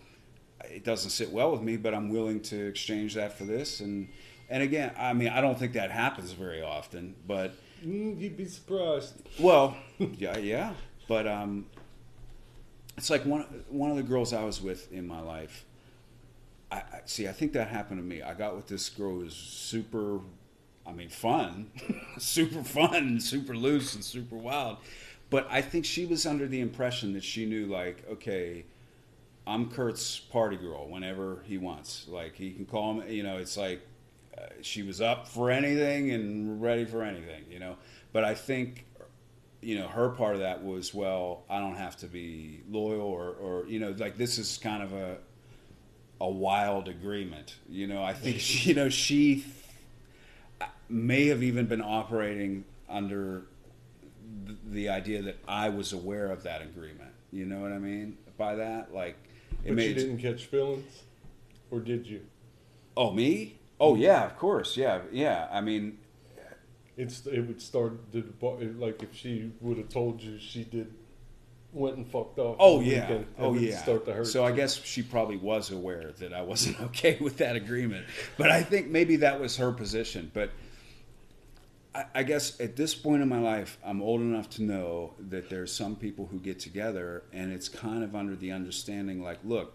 it doesn't sit well with me, but I'm willing to exchange that for this." And and again, I mean, I don't think that happens very often, but Mm, you'd be surprised. well, yeah, yeah, but um, it's like one one of the girls I was with in my life. I, I see. I think that happened to me. I got with this girl who was super. I mean, fun, super fun, super loose, and super wild. But I think she was under the impression that she knew, like, okay, I'm Kurt's party girl whenever he wants. Like, he can call me. You know, it's like uh, she was up for anything and ready for anything. You know, but I think you know her part of that was well i don't have to be loyal or or you know like this is kind of a a wild agreement. You know i think she, you know she may have even been operating under the, the idea that i was aware of that agreement. You know what i mean by that? Like it But may you didn't catch feelings, or did you? oh me? Oh yeah of course. Yeah yeah. I mean it's it would start like if she would have told you she did went and fucked off. Oh yeah. weekend, Oh yeah. Start to hurt. So I guess she probably was aware that I wasn't okay with that agreement, but I think maybe that was her position. But I, I guess at this point in my life, I'm old enough to know that there's some people who get together and it's kind of under the understanding, like, look,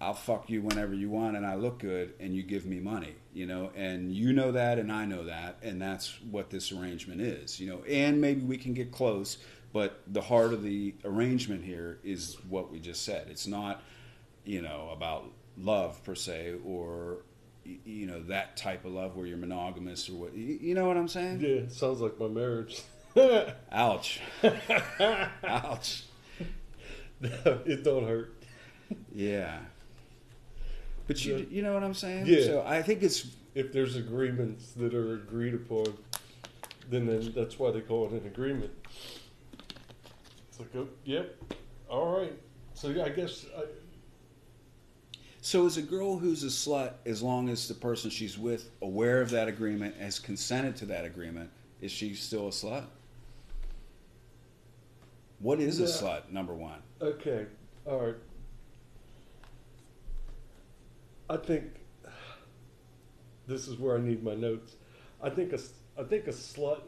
I'll fuck you whenever you want, and I look good, and you give me money, you know, and you know that, and I know that, and that's what this arrangement is, you know, and maybe we can get close, but the heart of the arrangement here is what we just said. It's not, you know, about love per se, or you know that type of love where you're monogamous or what. You know what I'm saying? yeah, sounds like my marriage. Ouch. Ouch. it don't hurt. Yeah. But you, Yeah. you know what I'm saying? Yeah. So I think it's If there's agreements that are agreed upon, then, then that's why they call it an agreement. It's like, oh, yep, all right. So yeah, I guess I, So is a girl who's a slut, as long as the person she's with aware of that agreement, has consented to that agreement, is she still a slut? What is a slut? Number one. Okay, all right. I think this is where I need my notes. I think a I think a slut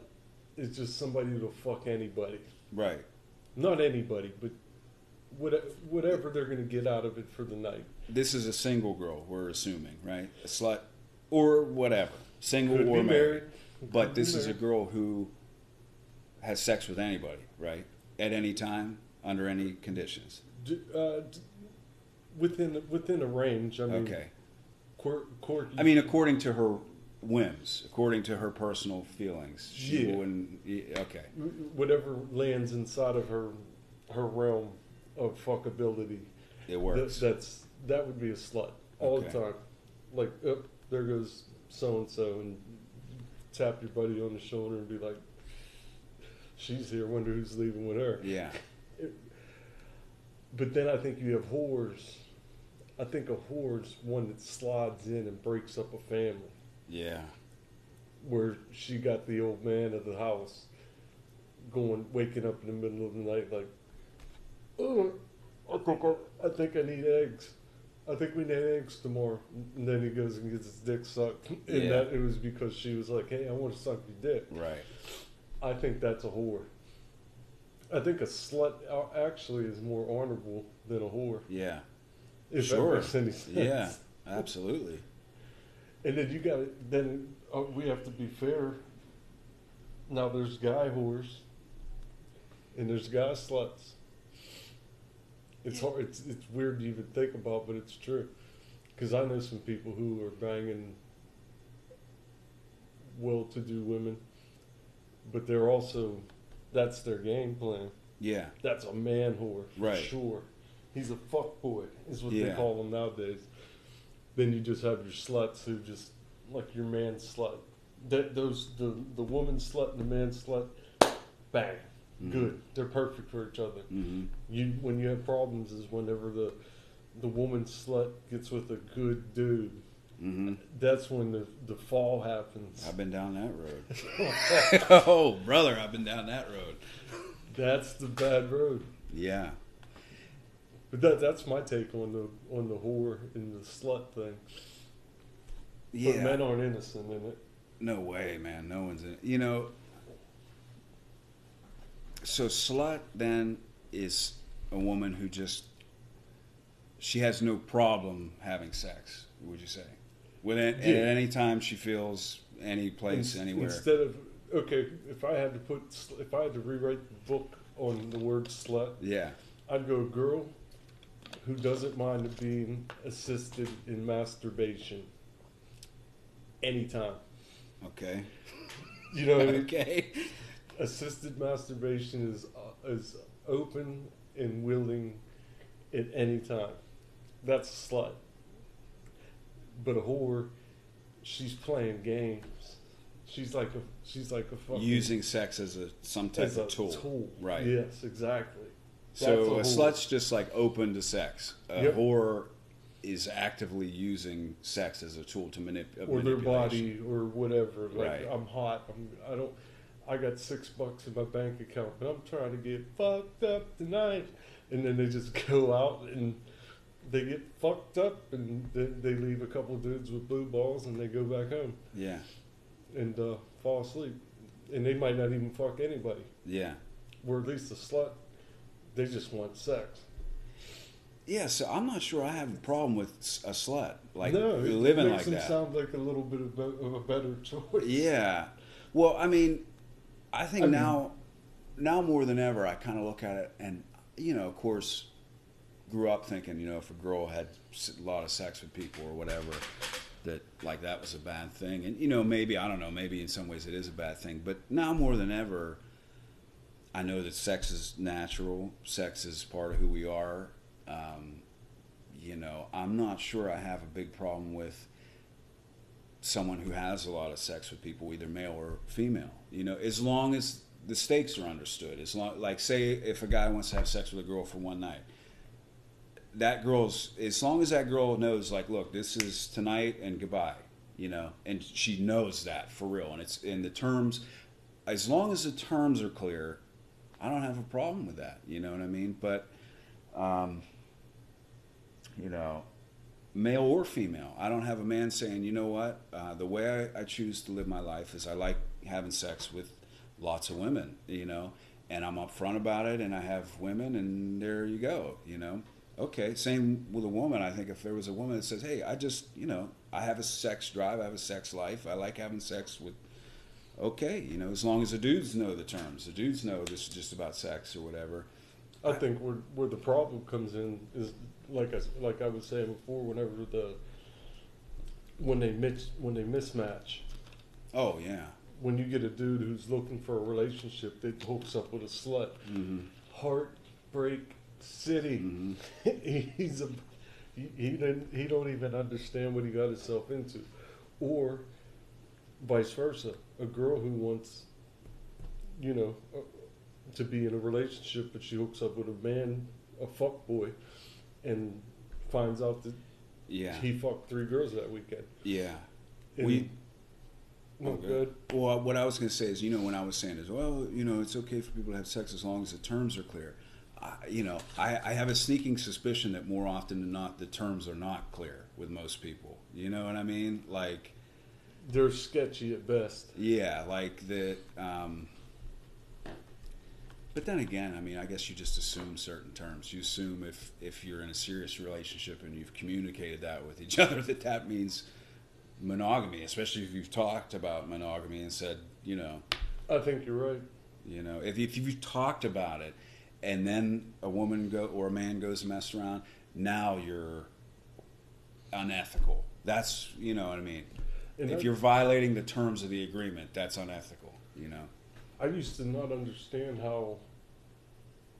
is just somebody that'll fuck anybody. Right. Not anybody, but whatever they're going to get out of it for the night. This is a single girl. We're assuming, right? A slut, or whatever, single Could or be married. married. But could this is a girl who has sex with anybody, right? At any time, under any conditions. Uh, within within a range. I mean, Okay. Quirk, I mean, according to her whims, according to her personal feelings, she Yeah. wouldn't. Okay. whatever lands inside of her her realm of fuckability. It That, works. that's that would be a slut all Okay. the time. Like, oh, there goes so and so, and tap your buddy on the shoulder and be like, "She's here. Wonder who's leaving with her." yeah. But then I think you have whores. I think a whore's one that slides in and breaks up a family. Yeah. where she got the old man of the house going, waking up in the middle of the night, like, oh, I think I, I think I need eggs. I think we need eggs tomorrow. And then he goes and gets his dick sucked, and Yeah. that it was because she was like, "Hey, I want to suck your dick." Right. I think that's a whore. I think a slut actually is more honorable than a whore. Yeah. If Sure. that makes any sense. Yeah. Absolutely. And then you got to then uh, we have to be fair. Now there's guy whores, and there's guy sluts. It's Yeah. hard. It's it's weird to even think about, but it's true. Because I know some people who are banging well-to-do women, but they're also that's their game plan. Yeah. That's a man whore, for Right. sure. He's a fuck boy, is what they call them nowadays. Then you just have your sluts who just like your man slut. That those the the woman slut and the man slut, bang, Mhm. good. They're perfect for each other. Mm-hmm. You when you have problems is whenever the the woman slut gets with a good dude. Mm-hmm. That's when the the fall happens. I've been down that road. oh, brother, I've been down that road. That's the bad road. Yeah. But that that's my take on the on the whore and the slut thing. Yeah. But men aren't innocent in it. No way, man. No one's in. it. You know. So slut then is a woman who just she has no problem having sex. Would you say? With it, Yeah. at any time she feels any place In- anywhere. Instead of okay, if I had to put if I had to rewrite the book on the word slut, yeah. I'd go girl who doesn't mind being assisted in masturbation anytime. Okay. You know, what I mean? okay. assisted masturbation is uh, is open and willing at any time. That's a slut. But a whore, she's playing games. She's like a she's like a fucking Using sex as a some type as a of tool. Right. Yes, exactly. So That's a, a slut's just like open to sex. A Yep. whore is actively using sex as a tool to manip- of Or their body or whatever. Like Right. I'm hot. I'm, I don't. I got six bucks in my bank account, but I'm trying to get fucked up tonight. And then they just go out and they get fucked up, and then they leave a couple dudes with blue balls, and they go back home Yeah. and uh, fall asleep. And they might not even fuck anybody. Yeah. Or at least a slut, they just want sex. Yeah, so I'm not sure I have a problem with a slut like no, it living makes like them that. sound like a little bit of, of a better choice. Yeah. Well, I mean, I think I mean- now, now more than ever, I kind of look at it, and you know, of course, grew up thinking, you know, if a girl had a lot of sex with people or whatever, that like that was a bad thing, and you know, maybe I don't know, maybe in some ways it is a bad thing, but now more than ever, I know that sex is natural, sex is part of who we are. Um, you know, I'm not sure I have a big problem with someone who has a lot of sex with people, either male or female. You know, as long as the stakes are understood. As long, like, say, if a guy wants to have sex with a girl for one night, that girl's as long as that girl knows, like, look, this is tonight and goodbye. You know, and she knows that for real, and it's in the terms. As long as the terms are clear, I don't have a problem with that. You know what I mean? But, um, you know, male or female. I don't have a man saying, you know what, uh, the way I, I choose to live my life is I like having sex with lots of women, you know, and I'm upfront about it, and I have women, and there you go, you know. Okay, same with a woman. I think if there was a woman that says, hey, I just, you know, I have a sex drive, I have a sex life, I like having sex with, okay, you know, as long as the dudes know the terms, the dudes know this is just about sex or whatever. I think where where the problem comes in is like I like I was saying before. Whenever the when they mix when they mismatch, Oh, yeah. when you get a dude who's looking for a relationship that hooks up with a slut, Mm-hmm. heartbreak city. Mm-hmm. He's a he he didn't he don't even understand what he got himself into, or vice versa. A girl who wants, you know, uh, to be in a relationship, but she hooks up with a man, a fuck boy, and finds out that Yeah. he fucked three girls that weekend. Yeah. And- We- no Oh, good. Well, what I was going to say is, you know, when I was saying is, well, you know, it's okay for people to have sex as long as the terms are clear. You know, I, I have a sneaking suspicion that more often than not, the terms are not clear with most people. You know what I mean? Like, They're sketchy at best. yeah, like that. Um, but then again, I mean, I guess you just assume certain terms. You assume if if you're in a serious relationship and you've communicated that with each other, that that means monogamy. Especially if you've talked about monogamy and said, you know, I think you're right. you know, if, if you've talked about it, and then a woman go or a man goes to mess around, now you're unethical. That's you know what I mean. And if I- you're violating the terms of the agreement, that's unethical. You know. I used to not understand how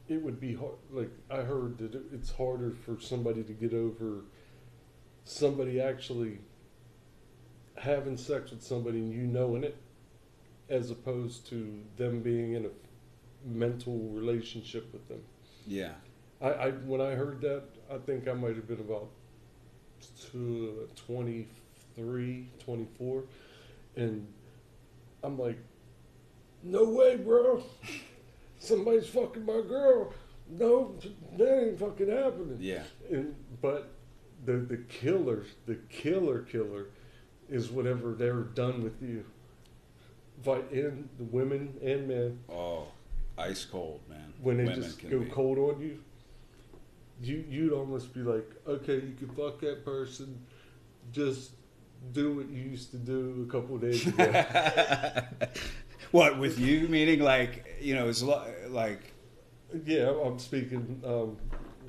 it would be hard. Like I heard that it- it's harder for somebody to get over somebody actually having sex with somebody and you knowing it, as opposed to them being in a mental relationship with them. Yeah. I, I when I heard that, I think I might have been about two, 23, 24. and I'm like, no way, bro. Somebody's fucking my girl. No, that ain't fucking happening. Yeah. And but the the killer, the killer killer, is whatever they're done with you. Vi- in the women and men Oh, ice cold, man. when they Women just go be. cold on you, you you'd almost be like, okay, you can fuck that person, just do what you used to do a couple of days ago. what with you? Meaning like you know, it's lo- like yeah, I'm speaking. Um,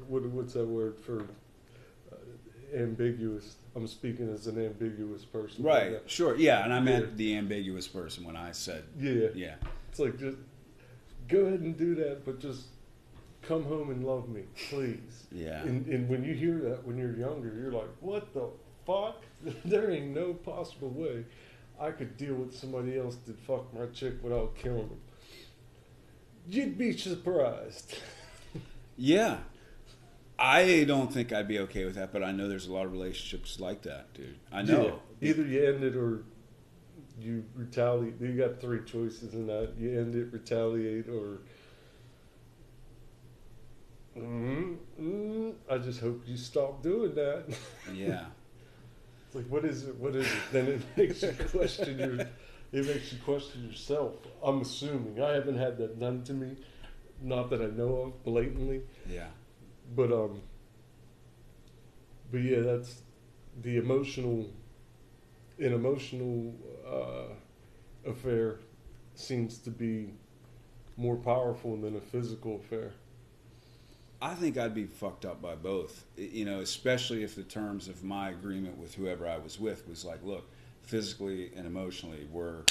what, what's that word for uh, ambiguous? I'm speaking as an ambiguous person. right, sure, yeah. And I meant Yeah. the ambiguous person when I said Yeah, yeah. it's like just go ahead and do that, but just come home and love me, please. Yeah. And, and when you hear that when you're younger, you're like, what the fuck? there ain't no possible way I could deal with somebody else that fuck my chick without killing them. You'd be surprised. Yeah. I don't think I'd be okay with that, but I know there's a lot of relationships like that, dude. I know. Yeah. Either you end it or you retaliate. You got three choices in that. You end it, retaliate, or. mm mm, I just hope you stop doing that. Yeah. It's like, what is it? What is it? Then it makes you question your. It makes you question yourself. I'm assuming I haven't had that done to me, not that I know of blatantly, Yeah. but um. But yeah, that's the emotional. An emotional uh, affair seems to be more powerful than a physical affair. I think I'd be fucked up by both. You know, especially if the terms of my agreement with whoever I was with was like, look, physically and emotionally, we're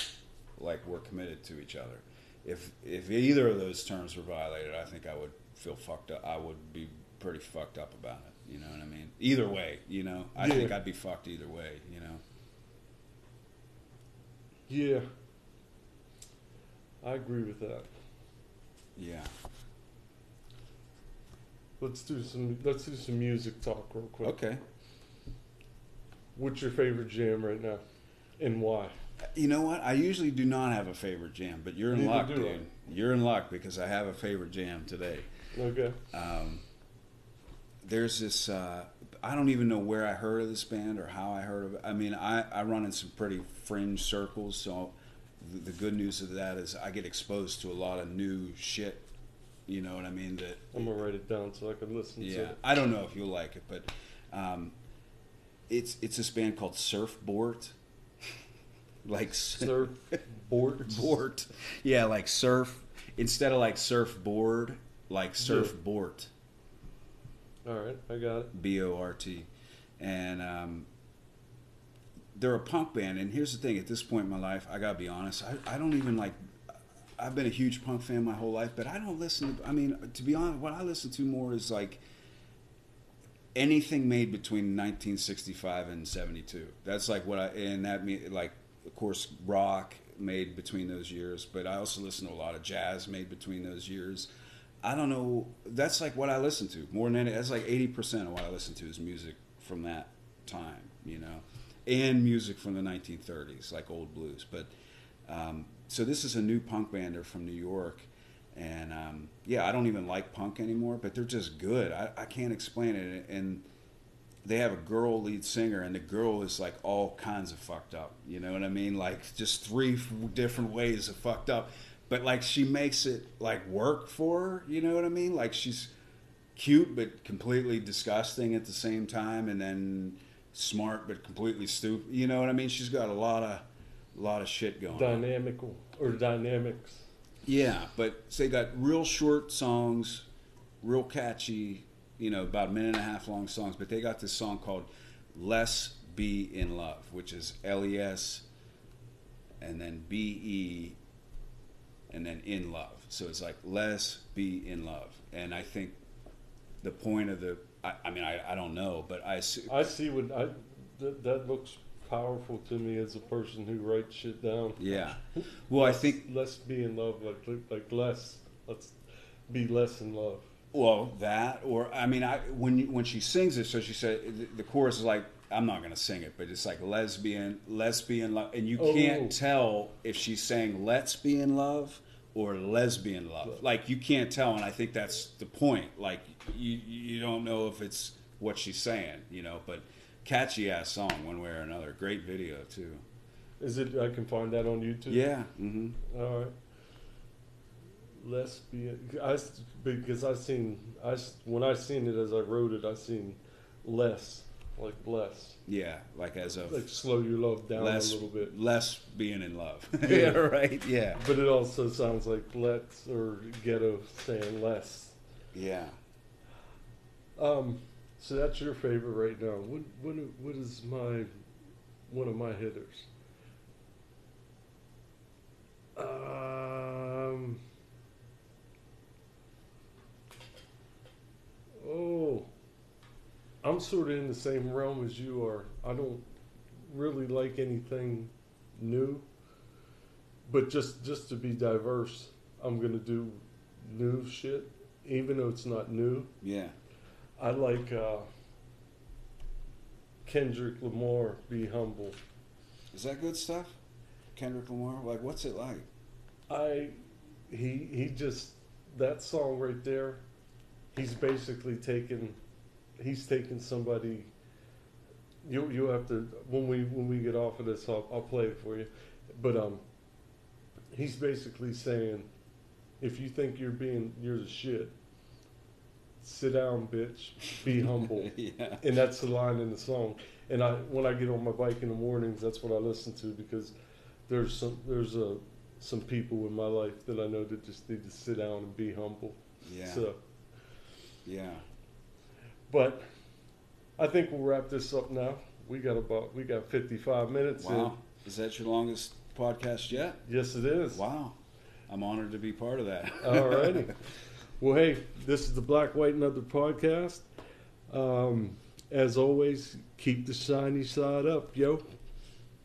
like we're committed to each other. If if either of those terms were violated, I think I would feel fucked up. I would be pretty fucked up about it. You know what I mean? Either way, you know, I Yeah. think I'd be fucked either way. You know. Yeah. I agree with that. Yeah. Let's do some. Let's do some music talk real quick. Okay. What's your favorite jam right now, and why? You know what? I usually do not have a favorite jam, but you're in Neither luck, dude. I. You're in luck because I have a favorite jam today. Okay. Um, there's this. Uh, I don't even know where I heard of this band or how I heard of it. I mean, I, I run in some pretty fringe circles, so the, the good news of that is I get exposed to a lot of new shit. You know what I mean? That I'm gonna write it down so I can listen to yeah, it. I don't know if you'll like it, but um, it's it's this band called Surfbort. like Surf board. Yeah, like surf instead of like surfboard, like surfboard. All right, I got it. B O R T, and um, they're a punk band. And here's the thing: at this point in my life, I gotta be honest. I, I don't even like. I've been a huge punk fan my whole life, but I don't listen. To, I mean, to be honest, what I listen to more is like anything made between 1965 and 72. That's like what I and that mean like of course rock made between those years, but I also listen to a lot of jazz made between those years. I don't know. That's like what I listen to more than any. That's like 80 percent of what I listen to is music from that time, you know, and music from the 1930s, like old blues. But um, so this is a new punk band. They're from New York, and um, yeah, I don't even like punk anymore, but they're just good. I, I can't explain it. And they have a girl lead singer, and the girl is like all kinds of fucked up. You know what I mean? Like just three different ways of fucked up. But like she makes it like work for her. You know what I mean? Like she's cute but completely disgusting at the same time, and then smart but completely stupid. You know what I mean? She's got a lot of a lot of shit going on. Dynamical or dynamics. Yeah, but so they got real short songs, real catchy, you know, about a minute and a half long songs. But they got this song called "Les Be in Love," which is L E S, and then B E, and then in love. So it's like "Les Be in Love," and I think the point of the, I, I mean, I, I don't know, but I assu- I see what I. That, that looks powerful to me as a person who writes shit down. yeah. Well, I think let's be in love, like like less. Let's be less in love. Well, that or I mean, I when you, when she sings it, so she said the, the chorus is like I'm not going to sing it, but it's like lesbian, lesbian love, and you Oh. can't tell if she's saying let's be in love or lesbian love. Like you can't tell, and I think that's the point. Like you you don't know if it's what she's saying, you know. But catchy ass song, one way or another. Great video too. Is it? I can find that on YouTube. Yeah. hmm All right. Lesbian. I because I seen I when I seen it as I wrote it, I seen less like less Yeah. Like as of like slow your love down less a little bit. less being in love. Yeah. Right. Yeah. But it also sounds like let's or ghetto saying less. Yeah. Um, so that's your favorite right now. What what what is my one of my hitters? Um. Oh, I'm sort of in the same realm as you are. I don't really like anything new, but just just to be diverse, I'm gonna do new shit, even though it's not new. Yeah. I like uh, Kendrick Lamar, Be Humble. Is that good stuff? Kendrick Lamar? Like, what's it like? I he he just that song right there. He's basically taken. He's taking somebody. You you have to when we when we get off of this, I'll, I'll play it for you. But um, he's basically saying, if you think you're being you're the shit, sit down, bitch. Be humble. yeah. and that's the line in the song. And I, when I get on my bike in the mornings, that's what I listen to because there's some there's a some people in my life that I know that just need to sit down and be humble. Yeah. So, yeah. But I think we'll wrap this up now. We got about we got 55 minutes. Wow. Is that your longest podcast yet? Yes, it is. Wow. I'm honored to be part of that. Alrighty. well, hey, this is the Black, White, and Other podcast. Um, as always, keep the shiny side up, yo.